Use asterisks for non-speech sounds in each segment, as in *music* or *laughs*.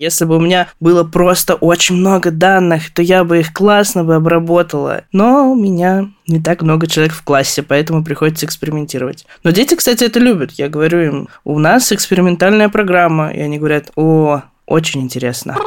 Если бы у меня было просто очень много данных, то я бы их классно бы обработала. Но у меня не так много человек в классе, поэтому приходится экспериментировать. Но дети, кстати, это любят. Я говорю им, у нас экспериментальная программа. И они говорят, о, очень интересно.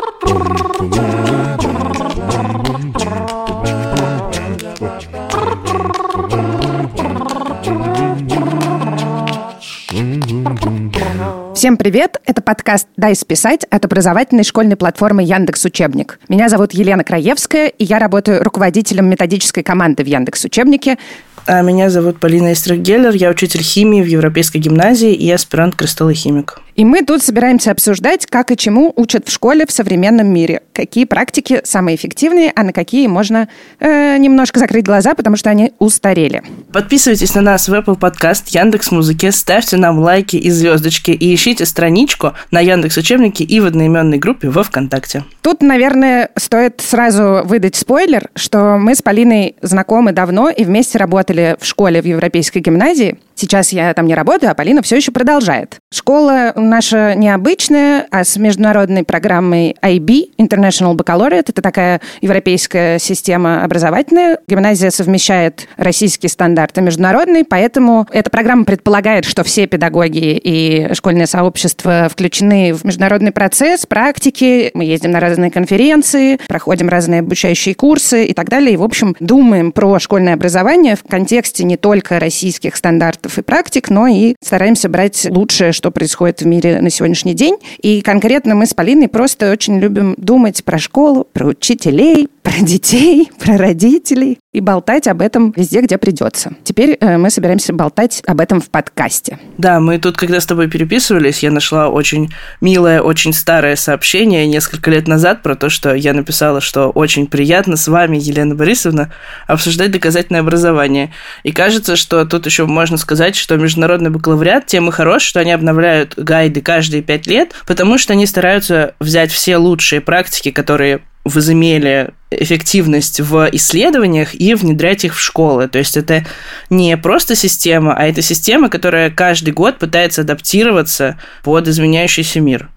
Всем привет! Это подкаст «Дай списать» от образовательной школьной платформы Яндекс Учебник. Меня зовут Елена Краевская, и я работаю руководителем методической команды в Яндекс Учебнике. А меня зовут Полина Эстрагеллер, я учитель химии в Европейской гимназии и аспирант химик. И мы тут собираемся обсуждать, как и чему учат в школе в современном мире. Какие практики самые эффективные, а на какие можно э, немножко закрыть глаза, потому что они устарели. Подписывайтесь на нас в Apple Podcast, Яндекс Музыке, ставьте нам лайки и звездочки и ищите страничку на Яндекс Учебнике и в одноименной группе во ВКонтакте. Тут, наверное, стоит сразу выдать спойлер, что мы с Полиной знакомы давно и вместе работали в школе в Европейской гимназии. Сейчас я там не работаю, а Полина все еще продолжает. Школа наша необычная, а с международной программой IB, International Baccalaureate, это такая европейская система образовательная. Гимназия совмещает российские стандарты международные, поэтому эта программа предполагает, что все педагоги и школьное сообщество включены в международный процесс, практики, мы ездим на разные конференции, проходим разные обучающие курсы и так далее. И, в общем, думаем про школьное образование в контексте не только российских стандартов фактов и практик, но и стараемся брать лучшее, что происходит в мире на сегодняшний день. И конкретно мы с Полиной просто очень любим думать про школу, про учителей, про детей, *laughs* про родителей и болтать об этом везде, где придется. Теперь э, мы собираемся болтать об этом в подкасте. Да, мы тут, когда с тобой переписывались, я нашла очень милое, очень старое сообщение несколько лет назад про то, что я написала, что очень приятно с вами, Елена Борисовна, обсуждать доказательное образование. И кажется, что тут еще можно сказать, что международный бакалавриат тем и хорош, что они обновляют гайды каждые пять лет, потому что они стараются взять все лучшие практики, которые возымели эффективность в исследованиях и внедрять их в школы. То есть это не просто система, а это система, которая каждый год пытается адаптироваться под изменяющийся мир.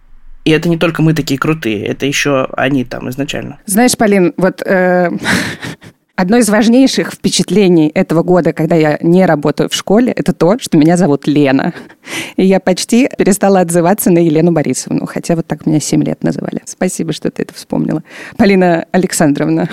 И это не только мы такие крутые, это еще они там изначально. Знаешь, Полин, вот э, *laughs* Одно из важнейших впечатлений этого года, когда я не работаю в школе, это то, что меня зовут Лена. И я почти перестала отзываться на Елену Борисовну, хотя вот так меня 7 лет называли. Спасибо, что ты это вспомнила. Полина Александровна.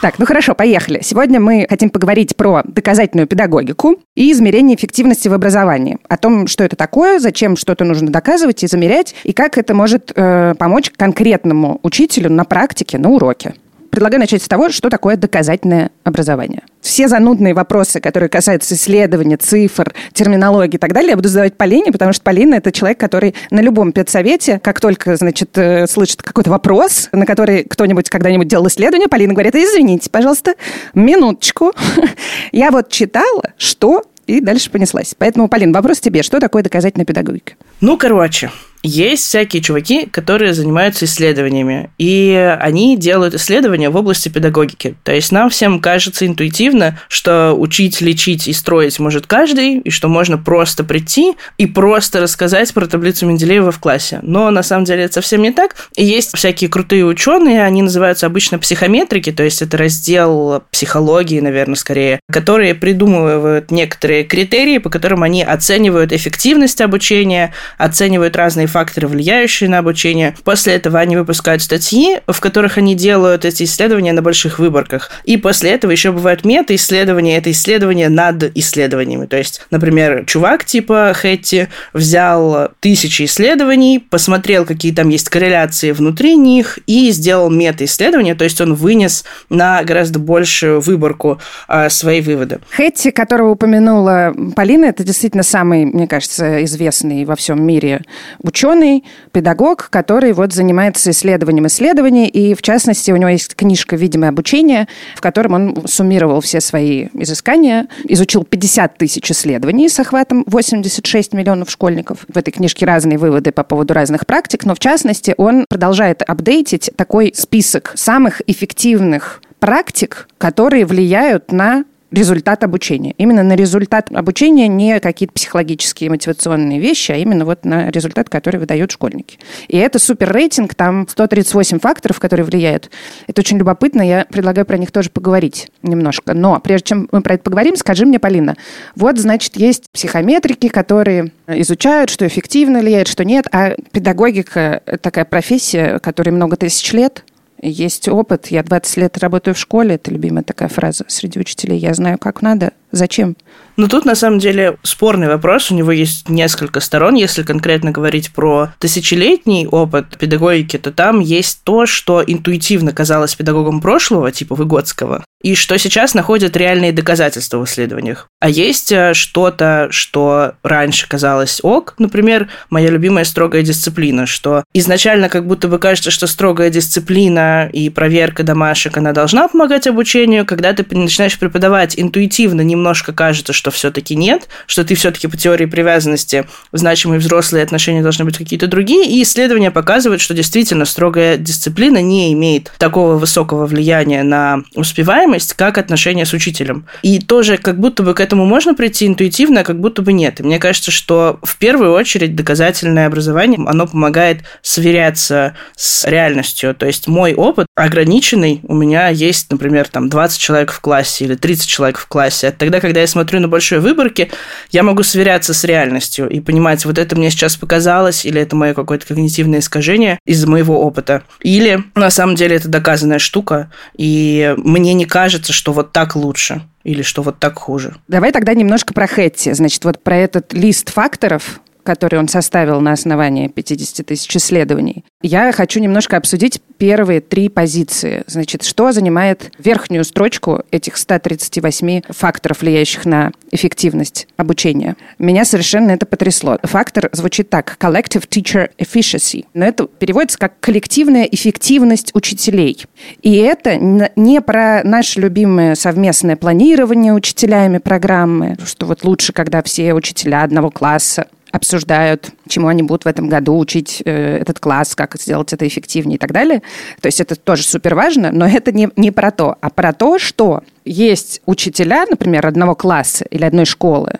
Так, ну хорошо, поехали. Сегодня мы хотим поговорить про доказательную педагогику и измерение эффективности в образовании. О том, что это такое, зачем что-то нужно доказывать и замерять, и как это может э, помочь конкретному учителю на практике, на уроке. Предлагаю начать с того, что такое доказательное образование. Все занудные вопросы, которые касаются исследования, цифр, терминологии и так далее, я буду задавать Полине, потому что Полина – это человек, который на любом педсовете, как только, значит, э, слышит какой-то вопрос, на который кто-нибудь когда-нибудь делал исследование, Полина говорит, извините, пожалуйста, минуточку. *laughs* Я вот читала, что и дальше понеслась. Поэтому, Полин, вопрос тебе. Что такое доказательная педагогика? Ну, короче, есть всякие чуваки, которые занимаются исследованиями, и они делают исследования в области педагогики. То есть нам всем кажется интуитивно, что учить, лечить и строить может каждый, и что можно просто прийти и просто рассказать про таблицу Менделеева в классе. Но на самом деле это совсем не так. И есть всякие крутые ученые, они называются обычно психометрики, то есть это раздел психологии, наверное, скорее, которые придумывают некоторые критерии, по которым они оценивают эффективность обучения, оценивают разные факторы, влияющие на обучение. После этого они выпускают статьи, в которых они делают эти исследования на больших выборках. И после этого еще бывают мета-исследования, это исследования над исследованиями. То есть, например, чувак типа Хэтти взял тысячи исследований, посмотрел, какие там есть корреляции внутри них, и сделал мета-исследование, то есть он вынес на гораздо большую выборку э, свои выводы. Хэтти, которого упомянула Полина, это действительно самый, мне кажется, известный во всем мире ученый, ученый, педагог, который вот занимается исследованием исследований, и в частности у него есть книжка «Видимое обучение», в котором он суммировал все свои изыскания, изучил 50 тысяч исследований с охватом 86 миллионов школьников. В этой книжке разные выводы по поводу разных практик, но в частности он продолжает апдейтить такой список самых эффективных практик, которые влияют на результат обучения. Именно на результат обучения не какие-то психологические мотивационные вещи, а именно вот на результат, который выдают школьники. И это супер рейтинг, там 138 факторов, которые влияют. Это очень любопытно, я предлагаю про них тоже поговорить немножко. Но прежде чем мы про это поговорим, скажи мне, Полина, вот, значит, есть психометрики, которые изучают, что эффективно влияет, что нет, а педагогика – такая профессия, которой много тысяч лет, есть опыт. Я 20 лет работаю в школе, это любимая такая фраза среди учителей. Я знаю, как надо, зачем. Ну, тут, на самом деле, спорный вопрос. У него есть несколько сторон. Если конкретно говорить про тысячелетний опыт педагогики, то там есть то, что интуитивно казалось педагогом прошлого, типа Выгодского, и что сейчас находят реальные доказательства в исследованиях. А есть э, что-то, что раньше казалось ок, например, моя любимая строгая дисциплина, что изначально как будто бы кажется, что строгая дисциплина и проверка домашек, она должна помогать обучению, когда ты начинаешь преподавать интуитивно, немножко кажется, что все-таки нет, что ты все-таки по теории привязанности значимые взрослые отношения должны быть какие-то другие, и исследования показывают, что действительно строгая дисциплина не имеет такого высокого влияния на успеваемость, успеваемость как отношения с учителем. И тоже как будто бы к этому можно прийти интуитивно, а как будто бы нет. И мне кажется, что в первую очередь доказательное образование, оно помогает сверяться с реальностью. То есть мой опыт ограниченный, у меня есть, например, там 20 человек в классе или 30 человек в классе. Тогда, когда я смотрю на большой выборки, я могу сверяться с реальностью и понимать, вот это мне сейчас показалось, или это мое какое-то когнитивное искажение из моего опыта. Или на самом деле это доказанная штука, и мне не кажется, что вот так лучше или что вот так хуже. Давай тогда немножко про Хэтти. Значит, вот про этот лист факторов, который он составил на основании 50 тысяч исследований, я хочу немножко обсудить первые три позиции. Значит, что занимает верхнюю строчку этих 138 факторов, влияющих на эффективность обучения. Меня совершенно это потрясло. Фактор звучит так. Collective Teacher Efficiency. Но это переводится как коллективная эффективность учителей. И это не про наше любимое совместное планирование учителями программы, что вот лучше, когда все учителя одного класса обсуждают, чему они будут в этом году учить э, этот класс, как сделать это эффективнее и так далее. То есть это тоже супер важно, но это не, не про то, а про то, что есть учителя, например, одного класса или одной школы,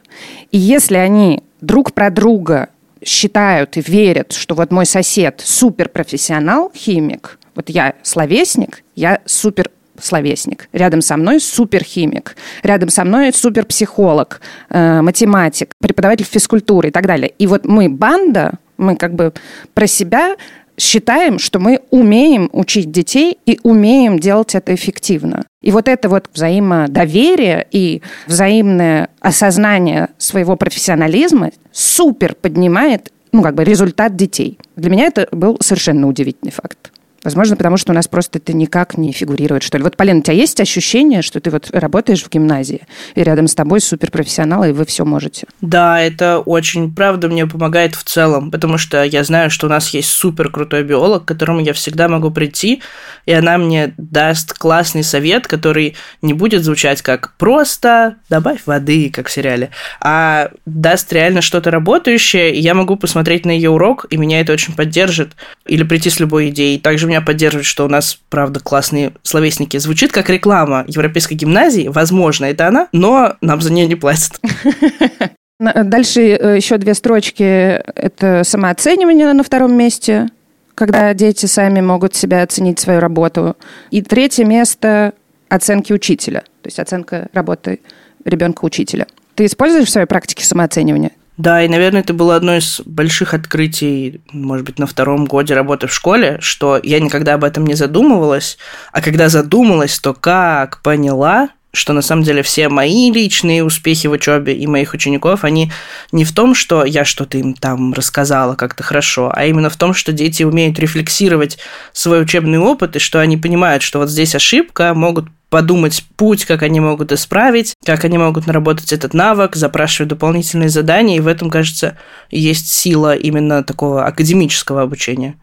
и если они друг про друга считают и верят, что вот мой сосед суперпрофессионал, химик, вот я словесник, я супер словесник. Рядом со мной суперхимик. Рядом со мной суперпсихолог, э, математик, преподаватель физкультуры и так далее. И вот мы банда, мы как бы про себя считаем, что мы умеем учить детей и умеем делать это эффективно. И вот это вот взаимодоверие и взаимное осознание своего профессионализма супер поднимает ну, как бы результат детей. Для меня это был совершенно удивительный факт. Возможно, потому что у нас просто это никак не фигурирует, что ли. Вот, Полина, у тебя есть ощущение, что ты вот работаешь в гимназии, и рядом с тобой суперпрофессионалы, и вы все можете? Да, это очень, правда, мне помогает в целом, потому что я знаю, что у нас есть супер крутой биолог, к которому я всегда могу прийти, и она мне даст классный совет, который не будет звучать как просто добавь воды, как в сериале, а даст реально что-то работающее, и я могу посмотреть на ее урок, и меня это очень поддержит, или прийти с любой идеей. Также меня поддерживает, что у нас, правда, классные словесники. Звучит как реклама Европейской гимназии. Возможно, это она, но нам за нее не платят. *laughs* Дальше э, еще две строчки. Это самооценивание на втором месте, когда дети сами могут себя оценить свою работу. И третье место – оценки учителя, то есть оценка работы ребенка-учителя. Ты используешь в своей практике самооценивание? Да, и, наверное, это было одно из больших открытий, может быть, на втором годе работы в школе, что я никогда об этом не задумывалась, а когда задумалась, то как поняла, что на самом деле все мои личные успехи в учебе и моих учеников, они не в том, что я что-то им там рассказала как-то хорошо, а именно в том, что дети умеют рефлексировать свой учебный опыт и что они понимают, что вот здесь ошибка, могут подумать путь, как они могут исправить, как они могут наработать этот навык, запрашивать дополнительные задания, и в этом, кажется, есть сила именно такого академического обучения.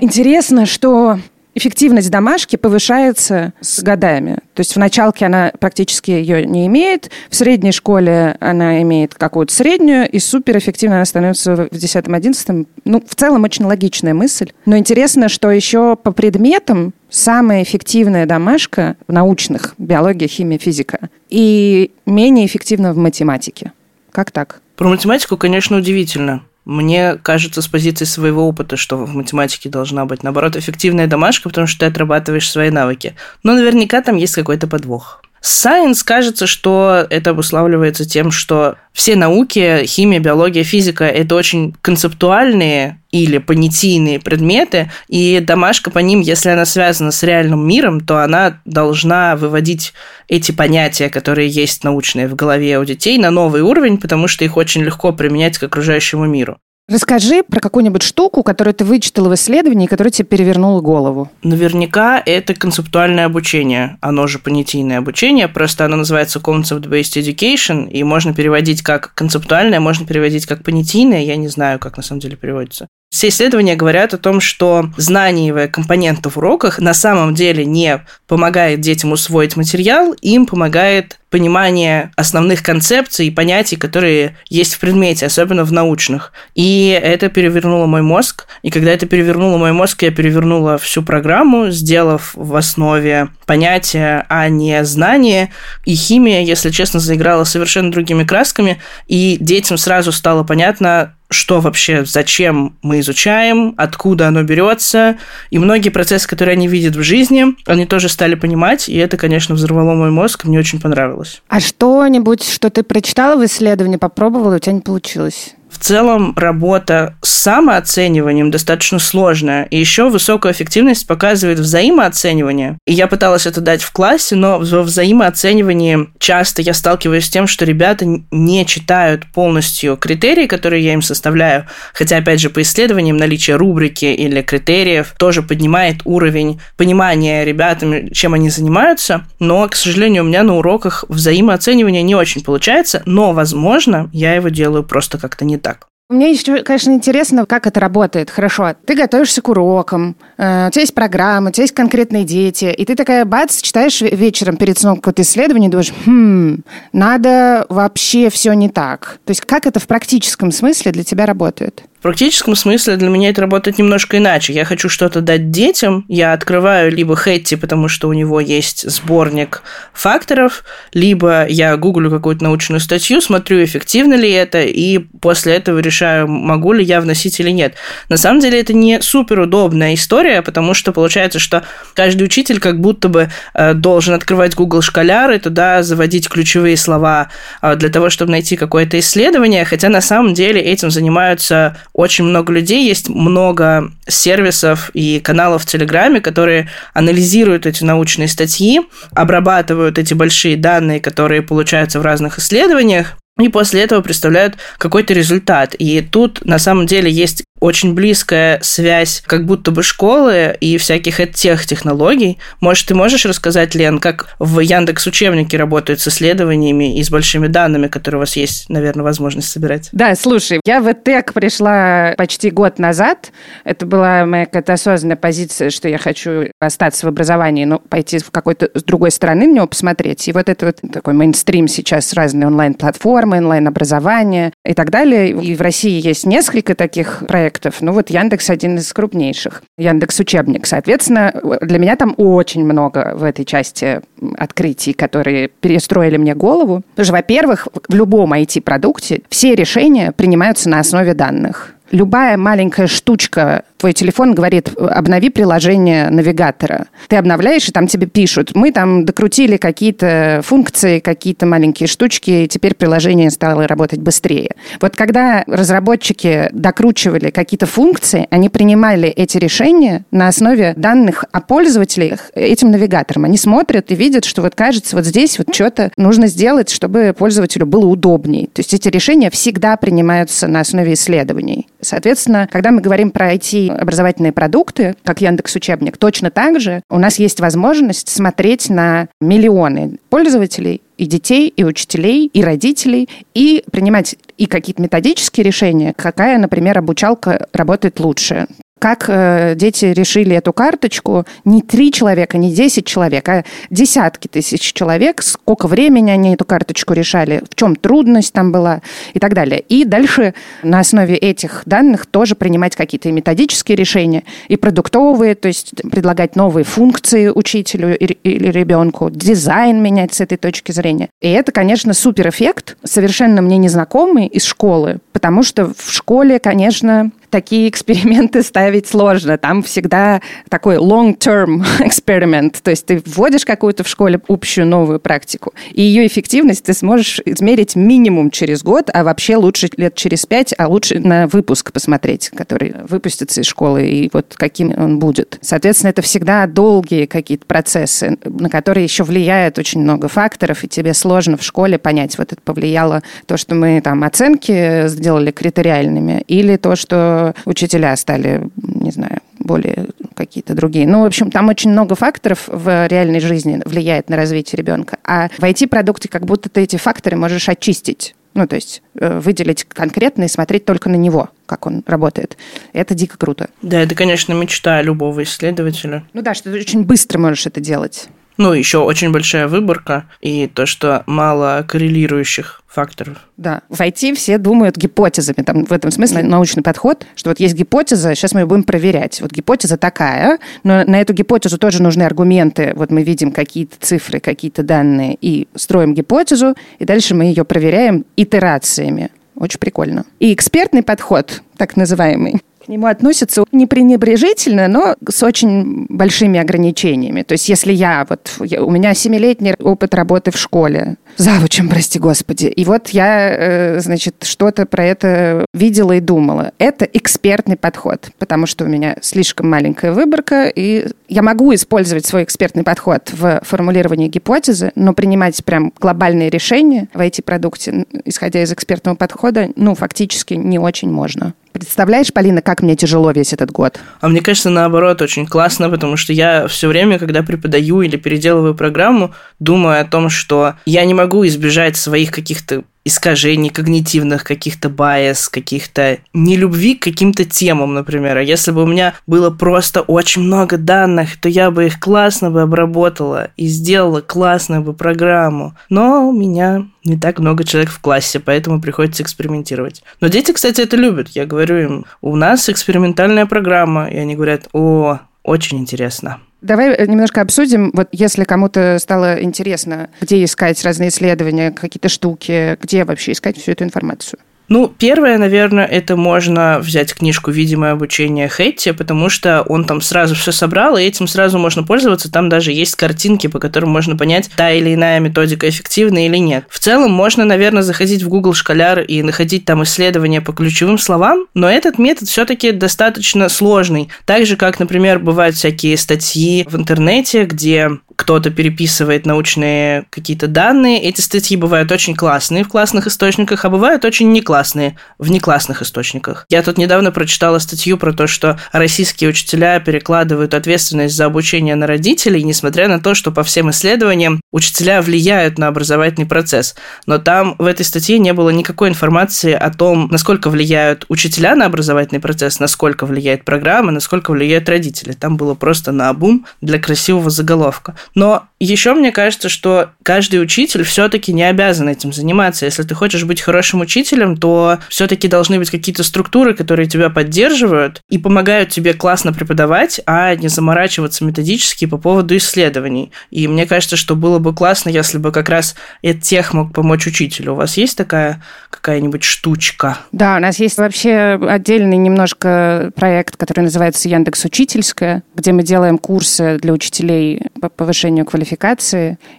Интересно, что эффективность домашки повышается с годами. То есть в началке она практически ее не имеет, в средней школе она имеет какую-то среднюю, и суперэффективно она становится в 10-11. Ну, в целом очень логичная мысль. Но интересно, что еще по предметам самая эффективная домашка в научных, биология, химия, физика, и менее эффективна в математике. Как так? Про математику, конечно, удивительно. Мне кажется, с позиции своего опыта, что в математике должна быть, наоборот, эффективная домашка, потому что ты отрабатываешь свои навыки. Но наверняка там есть какой-то подвох. Science кажется, что это обуславливается тем, что все науки, химия, биология, физика – это очень концептуальные или понятийные предметы, и домашка по ним, если она связана с реальным миром, то она должна выводить эти понятия, которые есть научные в голове у детей, на новый уровень, потому что их очень легко применять к окружающему миру. Расскажи про какую-нибудь штуку, которую ты вычитала в исследовании, которая тебе перевернула голову. Наверняка это концептуальное обучение, оно же понятийное обучение, просто оно называется Concept-Based Education, и можно переводить как концептуальное, можно переводить как понятийное, я не знаю, как на самом деле переводится. Все исследования говорят о том, что знаниевая компонента в уроках на самом деле не помогает детям усвоить материал, им помогает понимание основных концепций и понятий, которые есть в предмете, особенно в научных. И это перевернуло мой мозг. И когда это перевернуло мой мозг, я перевернула всю программу, сделав в основе понятия, а не знания. И химия, если честно, заиграла совершенно другими красками. И детям сразу стало понятно, что вообще, зачем мы изучаем, откуда оно берется. И многие процессы, которые они видят в жизни, они тоже стали понимать, и это, конечно, взорвало мой мозг, мне очень понравилось. А что-нибудь, что ты прочитала в исследовании, попробовала, у тебя не получилось? В целом работа с самооцениванием достаточно сложная. И еще высокую эффективность показывает взаимооценивание. И я пыталась это дать в классе, но во взаимооценивании часто я сталкиваюсь с тем, что ребята не читают полностью критерии, которые я им составляю. Хотя, опять же, по исследованиям наличие рубрики или критериев тоже поднимает уровень понимания ребятами, чем они занимаются. Но, к сожалению, у меня на уроках взаимооценивание не очень получается, но, возможно, я его делаю просто как-то не. Мне еще, конечно, интересно, как это работает. Хорошо, ты готовишься к урокам, э, у тебя есть программа, у тебя есть конкретные дети, и ты такая, бац, читаешь вечером перед сном какое-то исследование, думаешь, хм, надо вообще все не так. То есть как это в практическом смысле для тебя работает? Практическом смысле для меня это работает немножко иначе. Я хочу что-то дать детям, я открываю либо Хэтти, потому что у него есть сборник факторов, либо я гуглю какую-то научную статью, смотрю, эффективно ли это, и после этого решаю, могу ли я вносить или нет. На самом деле это не супер удобная история, потому что получается, что каждый учитель как будто бы э, должен открывать Google Школяр и туда заводить ключевые слова э, для того, чтобы найти какое-то исследование, хотя на самом деле этим занимаются очень много людей, есть много сервисов и каналов в Телеграме, которые анализируют эти научные статьи, обрабатывают эти большие данные, которые получаются в разных исследованиях, и после этого представляют какой-то результат. И тут на самом деле есть очень близкая связь как будто бы школы и всяких тех технологий. Может, ты можешь рассказать, Лен, как в Яндекс учебнике работают с исследованиями и с большими данными, которые у вас есть, наверное, возможность собирать? Да, слушай, я в ЭТЭК пришла почти год назад. Это была моя какая-то осознанная позиция, что я хочу остаться в образовании, но пойти в какой-то с другой стороны на него посмотреть. И вот это вот такой мейнстрим сейчас, разные онлайн-платформы, онлайн-образование и так далее. И в России есть несколько таких проектов, проектов. Ну вот Яндекс один из крупнейших. Яндекс учебник. Соответственно, для меня там очень много в этой части открытий, которые перестроили мне голову. Потому что, во-первых, в любом IT-продукте все решения принимаются на основе данных. Любая маленькая штучка твой телефон говорит, обнови приложение навигатора. Ты обновляешь, и там тебе пишут, мы там докрутили какие-то функции, какие-то маленькие штучки, и теперь приложение стало работать быстрее. Вот когда разработчики докручивали какие-то функции, они принимали эти решения на основе данных о пользователях этим навигатором. Они смотрят и видят, что вот кажется, вот здесь вот что-то нужно сделать, чтобы пользователю было удобнее. То есть эти решения всегда принимаются на основе исследований. Соответственно, когда мы говорим про IT образовательные продукты, как Яндекс Учебник, точно так же у нас есть возможность смотреть на миллионы пользователей и детей, и учителей, и родителей, и принимать и какие-то методические решения, какая, например, обучалка работает лучше, как э, дети решили эту карточку. Не три человека, не десять человек, а десятки тысяч человек. Сколько времени они эту карточку решали, в чем трудность там была и так далее. И дальше на основе этих данных тоже принимать какие-то методические решения и продуктовые, то есть предлагать новые функции учителю или ребенку, дизайн менять с этой точки зрения. И это, конечно, супер эффект, совершенно мне незнакомый из школы, потому что в школе, конечно, такие эксперименты ставить сложно. Там всегда такой long-term *laughs* эксперимент. То есть ты вводишь какую-то в школе общую новую практику, и ее эффективность ты сможешь измерить минимум через год, а вообще лучше лет через пять, а лучше на выпуск посмотреть, который выпустится из школы, и вот каким он будет. Соответственно, это всегда долгие какие-то процессы, на которые еще влияет очень много факторов, и тебе сложно в школе понять, вот это повлияло то, что мы там оценки сделали критериальными, или то, что учителя стали, не знаю, более какие-то другие. Ну, в общем, там очень много факторов в реальной жизни влияет на развитие ребенка. А в IT-продукте как будто ты эти факторы можешь очистить. Ну, то есть э, выделить конкретно и смотреть только на него, как он работает. Это дико круто. Да, это, конечно, мечта любого исследователя. Ну да, что ты очень быстро можешь это делать. Ну, еще очень большая выборка и то, что мало коррелирующих факторов. Да. В IT все думают гипотезами. Там, в этом смысле научный подход, что вот есть гипотеза, сейчас мы ее будем проверять. Вот гипотеза такая, но на эту гипотезу тоже нужны аргументы. Вот мы видим какие-то цифры, какие-то данные и строим гипотезу, и дальше мы ее проверяем итерациями. Очень прикольно. И экспертный подход, так называемый, к нему относятся не пренебрежительно, но с очень большими ограничениями. То есть если я, вот я, у меня семилетний опыт работы в школе, завучем, прости господи, и вот я, э, значит, что-то про это видела и думала. Это экспертный подход, потому что у меня слишком маленькая выборка, и я могу использовать свой экспертный подход в формулировании гипотезы, но принимать прям глобальные решения в IT-продукте, исходя из экспертного подхода, ну, фактически не очень можно. Представляешь, Полина, как мне тяжело весь этот год? А мне кажется, наоборот, очень классно, потому что я все время, когда преподаю или переделываю программу, думаю о том, что я не могу избежать своих каких-то искажений когнитивных, каких-то байс, каких-то нелюбви к каким-то темам, например. А если бы у меня было просто очень много данных, то я бы их классно бы обработала и сделала классную бы программу. Но у меня не так много человек в классе, поэтому приходится экспериментировать. Но дети, кстати, это любят. Я говорю им, у нас экспериментальная программа, и они говорят, о, очень интересно. Давай э, немножко обсудим, вот если кому-то стало интересно, где искать разные исследования, какие-то штуки, где вообще искать всю эту информацию. Ну, первое, наверное, это можно взять книжку «Видимое обучение Хэтти», потому что он там сразу все собрал, и этим сразу можно пользоваться. Там даже есть картинки, по которым можно понять, та или иная методика эффективна или нет. В целом, можно, наверное, заходить в Google Школяр и находить там исследования по ключевым словам, но этот метод все-таки достаточно сложный. Так же, как, например, бывают всякие статьи в интернете, где кто-то переписывает научные какие-то данные. Эти статьи бывают очень классные в классных источниках, а бывают очень не классные в неклассных источниках. Я тут недавно прочитала статью про то, что российские учителя перекладывают ответственность за обучение на родителей, несмотря на то, что по всем исследованиям учителя влияют на образовательный процесс. Но там в этой статье не было никакой информации о том, насколько влияют учителя на образовательный процесс, насколько влияет программа, насколько влияют родители. Там было просто на обум для красивого заголовка. Но еще мне кажется, что каждый учитель все-таки не обязан этим заниматься. Если ты хочешь быть хорошим учителем, то все-таки должны быть какие-то структуры, которые тебя поддерживают и помогают тебе классно преподавать, а не заморачиваться методически по поводу исследований. И мне кажется, что было бы классно, если бы как раз тех мог помочь учителю. У вас есть такая какая-нибудь штучка? Да, у нас есть вообще отдельный немножко проект, который называется Яндекс Учительская, где мы делаем курсы для учителей по повышению квалификации,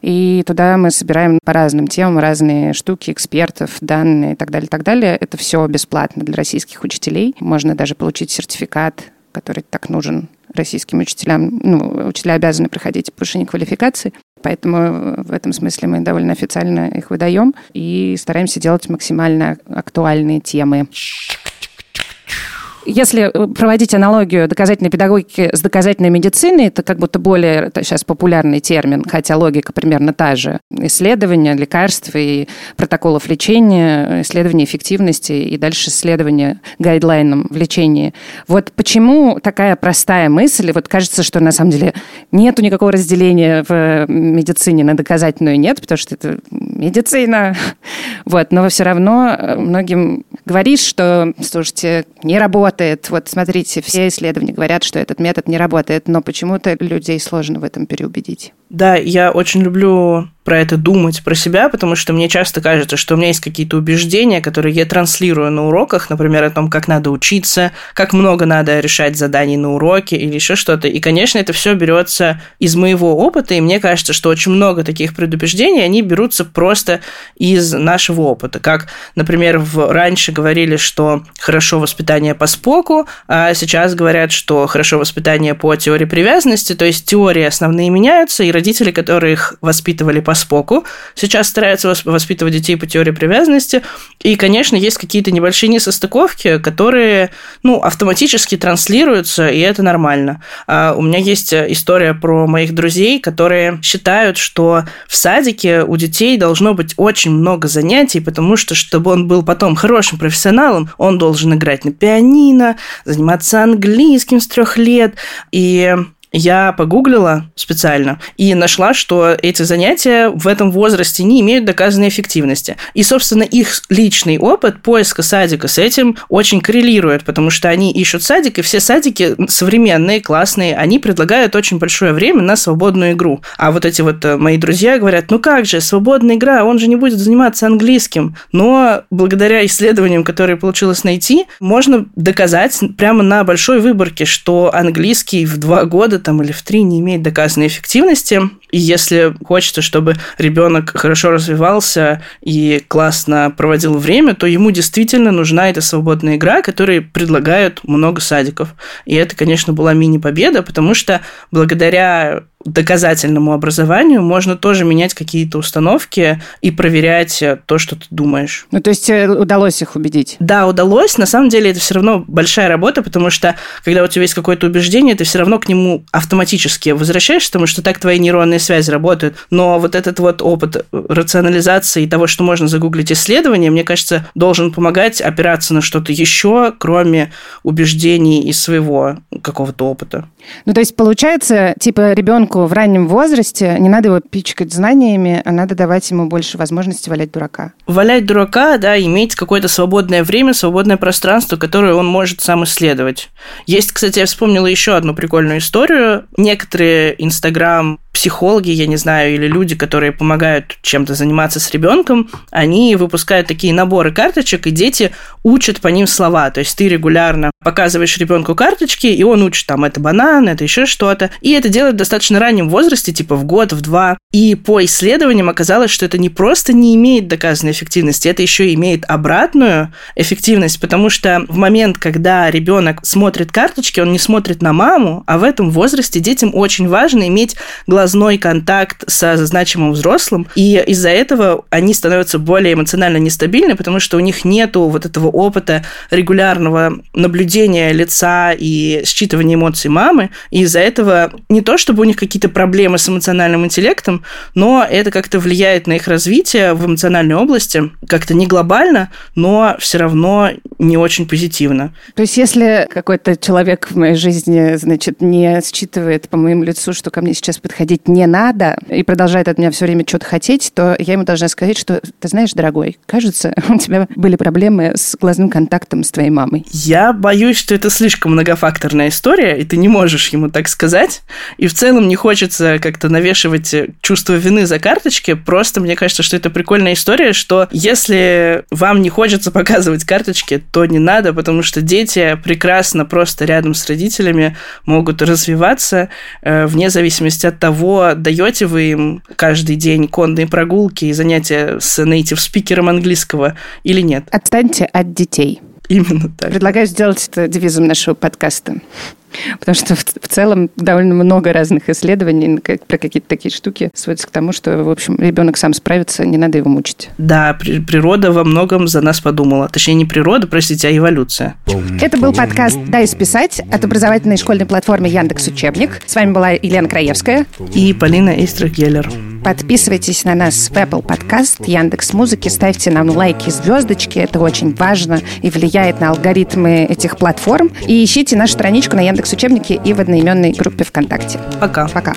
и туда мы собираем по разным темам разные штуки, экспертов, данные и так далее, и так далее. Это все бесплатно для российских учителей. Можно даже получить сертификат, который так нужен российским учителям. Ну, учителя обязаны проходить повышение квалификации. Поэтому в этом смысле мы довольно официально их выдаем и стараемся делать максимально актуальные темы. Если проводить аналогию доказательной педагогики с доказательной медициной, это как будто более это сейчас популярный термин, хотя логика примерно та же. Исследования лекарств и протоколов лечения, исследования эффективности и дальше исследования гайдлайном в лечении. Вот почему такая простая мысль, вот кажется, что на самом деле нету никакого разделения в медицине на доказательную нет, потому что это медицина. *laughs* Вот, но все равно многим говоришь, что, слушайте, не работает. Вот смотрите, все исследования говорят, что этот метод не работает, но почему-то людей сложно в этом переубедить. Да, я очень люблю про это думать про себя, потому что мне часто кажется, что у меня есть какие-то убеждения, которые я транслирую на уроках, например, о том, как надо учиться, как много надо решать заданий на уроке или еще что-то. И, конечно, это все берется из моего опыта, и мне кажется, что очень много таких предубеждений, они берутся просто из нашего опыта. Как, например, в, раньше говорили, что хорошо воспитание по споку, а сейчас говорят, что хорошо воспитание по теории привязанности, то есть теории основные меняются, и родители, которые их воспитывали по споку, сейчас стараются воспитывать детей по теории привязанности, и, конечно, есть какие-то небольшие несостыковки, которые, ну, автоматически транслируются, и это нормально. А у меня есть история про моих друзей, которые считают, что в садике у детей должно быть очень много занятий, потому что, чтобы он был потом хорошим профессионалом, он должен играть на пианино, заниматься английским с трех лет, и я погуглила специально и нашла, что эти занятия в этом возрасте не имеют доказанной эффективности. И, собственно, их личный опыт поиска садика с этим очень коррелирует, потому что они ищут садик, и все садики современные, классные, они предлагают очень большое время на свободную игру. А вот эти вот э, мои друзья говорят, ну как же, свободная игра, он же не будет заниматься английским. Но благодаря исследованиям, которые получилось найти, можно доказать прямо на большой выборке, что английский в два года там или в три не имеет доказанной эффективности. И если хочется, чтобы ребенок хорошо развивался и классно проводил время, то ему действительно нужна эта свободная игра, которую предлагают много садиков. И это, конечно, была мини-победа, потому что благодаря доказательному образованию можно тоже менять какие-то установки и проверять э, то, что ты думаешь. Ну, то есть э, удалось их убедить? Да, удалось. На самом деле это все равно большая работа, потому что когда у тебя есть какое-то убеждение, ты все равно к нему автоматически возвращаешься, потому что так твои нейронные связи работают. Но вот этот вот опыт э, рационализации и того, что можно загуглить исследования, мне кажется, должен помогать опираться на что-то еще, кроме убеждений и своего какого-то опыта. Ну, то есть, получается, типа, ребенку в раннем возрасте не надо его пичкать знаниями, а надо давать ему больше возможности валять дурака. Валять дурака, да, иметь какое-то свободное время, свободное пространство, которое он может сам исследовать. Есть, кстати, я вспомнила еще одну прикольную историю. Некоторые Инстаграм психологи, я не знаю, или люди, которые помогают чем-то заниматься с ребенком, они выпускают такие наборы карточек, и дети учат по ним слова. То есть ты регулярно показываешь ребенку карточки, и он учит там это банан, это еще что-то. И это делают в достаточно раннем возрасте, типа в год, в два. И по исследованиям оказалось, что это не просто не имеет доказанной эффективности, это еще имеет обратную эффективность, потому что в момент, когда ребенок смотрит карточки, он не смотрит на маму, а в этом возрасте детям очень важно иметь глаз сквозной контакт со значимым взрослым, и из-за этого они становятся более эмоционально нестабильны, потому что у них нету вот этого опыта регулярного наблюдения лица и считывания эмоций мамы, и из-за этого не то, чтобы у них какие-то проблемы с эмоциональным интеллектом, но это как-то влияет на их развитие в эмоциональной области, как-то не глобально, но все равно не очень позитивно. То есть если какой-то человек в моей жизни, значит, не считывает по моему лицу, что ко мне сейчас подходить «не надо» и продолжает от меня все время что-то хотеть, то я ему должна сказать, что, ты знаешь, дорогой, кажется, *laughs* у тебя были проблемы с глазным контактом с твоей мамой. Я боюсь, что это слишком многофакторная история, и ты не можешь ему так сказать. И в целом не хочется как-то навешивать чувство вины за карточки. Просто мне кажется, что это прикольная история, что если вам не хочется *laughs* показывать карточки, то не надо, потому что дети прекрасно просто рядом с родителями могут развиваться э, вне зависимости от того, даете вы им каждый день конные прогулки и занятия с нейтив спикером английского или нет? Отстаньте от детей. Именно так. Предлагаю сделать это девизом нашего подкаста. Потому что в, в целом довольно много разных исследований как, про какие-то такие штуки сводятся к тому, что, в общем, ребенок сам справится, не надо его мучить. Да, при, природа во многом за нас подумала. Точнее, не природа, простите, а эволюция. Это был подкаст «Дай списать» от образовательной школьной платформы Яндекс Учебник. С вами была Елена Краевская и Полина Эйстрах-Геллер. Подписывайтесь на нас в Apple Podcast, Яндекс Музыки, ставьте нам лайки, звездочки, это очень важно и влияет на алгоритмы этих платформ. И ищите нашу страничку на Яндекс Учебнике и в одноименной группе ВКонтакте. Пока. Пока.